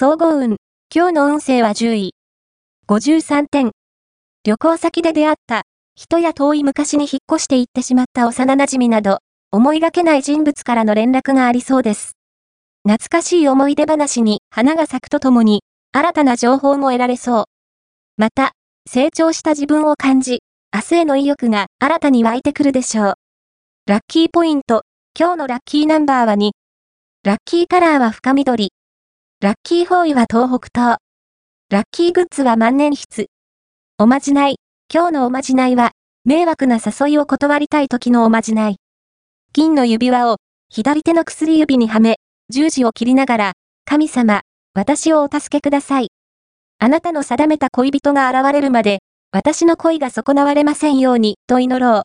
総合運。今日の運勢は10位。53点。旅行先で出会った人や遠い昔に引っ越して行ってしまった幼馴染など、思いがけない人物からの連絡がありそうです。懐かしい思い出話に花が咲くとともに、新たな情報も得られそう。また、成長した自分を感じ、明日への意欲が新たに湧いてくるでしょう。ラッキーポイント。今日のラッキーナンバーは2。ラッキーカラーは深緑。ラッキーフォーイは東北東。ラッキーグッズは万年筆。おまじない。今日のおまじないは、迷惑な誘いを断りたい時のおまじない。金の指輪を、左手の薬指にはめ、十字を切りながら、神様、私をお助けください。あなたの定めた恋人が現れるまで、私の恋が損なわれませんように、と祈ろう。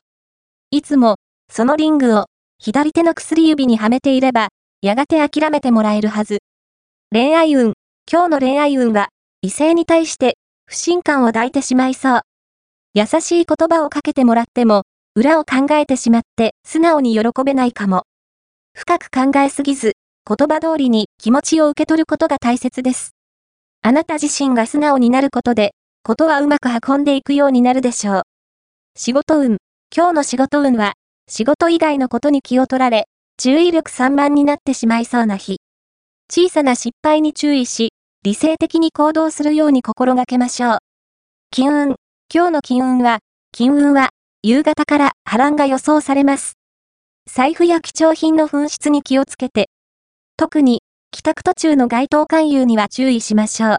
いつも、そのリングを、左手の薬指にはめていれば、やがて諦めてもらえるはず。恋愛運。今日の恋愛運は、異性に対して、不信感を抱いてしまいそう。優しい言葉をかけてもらっても、裏を考えてしまって素直に喜べないかも。深く考えすぎず、言葉通りに気持ちを受け取ることが大切です。あなた自身が素直になることで、ことはうまく運んでいくようになるでしょう。仕事運。今日の仕事運は、仕事以外のことに気を取られ、注意力散漫になってしまいそうな日。小さな失敗に注意し、理性的に行動するように心がけましょう。金運。今日の金運は、金運は、夕方から波乱が予想されます。財布や貴重品の紛失に気をつけて、特に、帰宅途中の街頭勧誘には注意しましょう。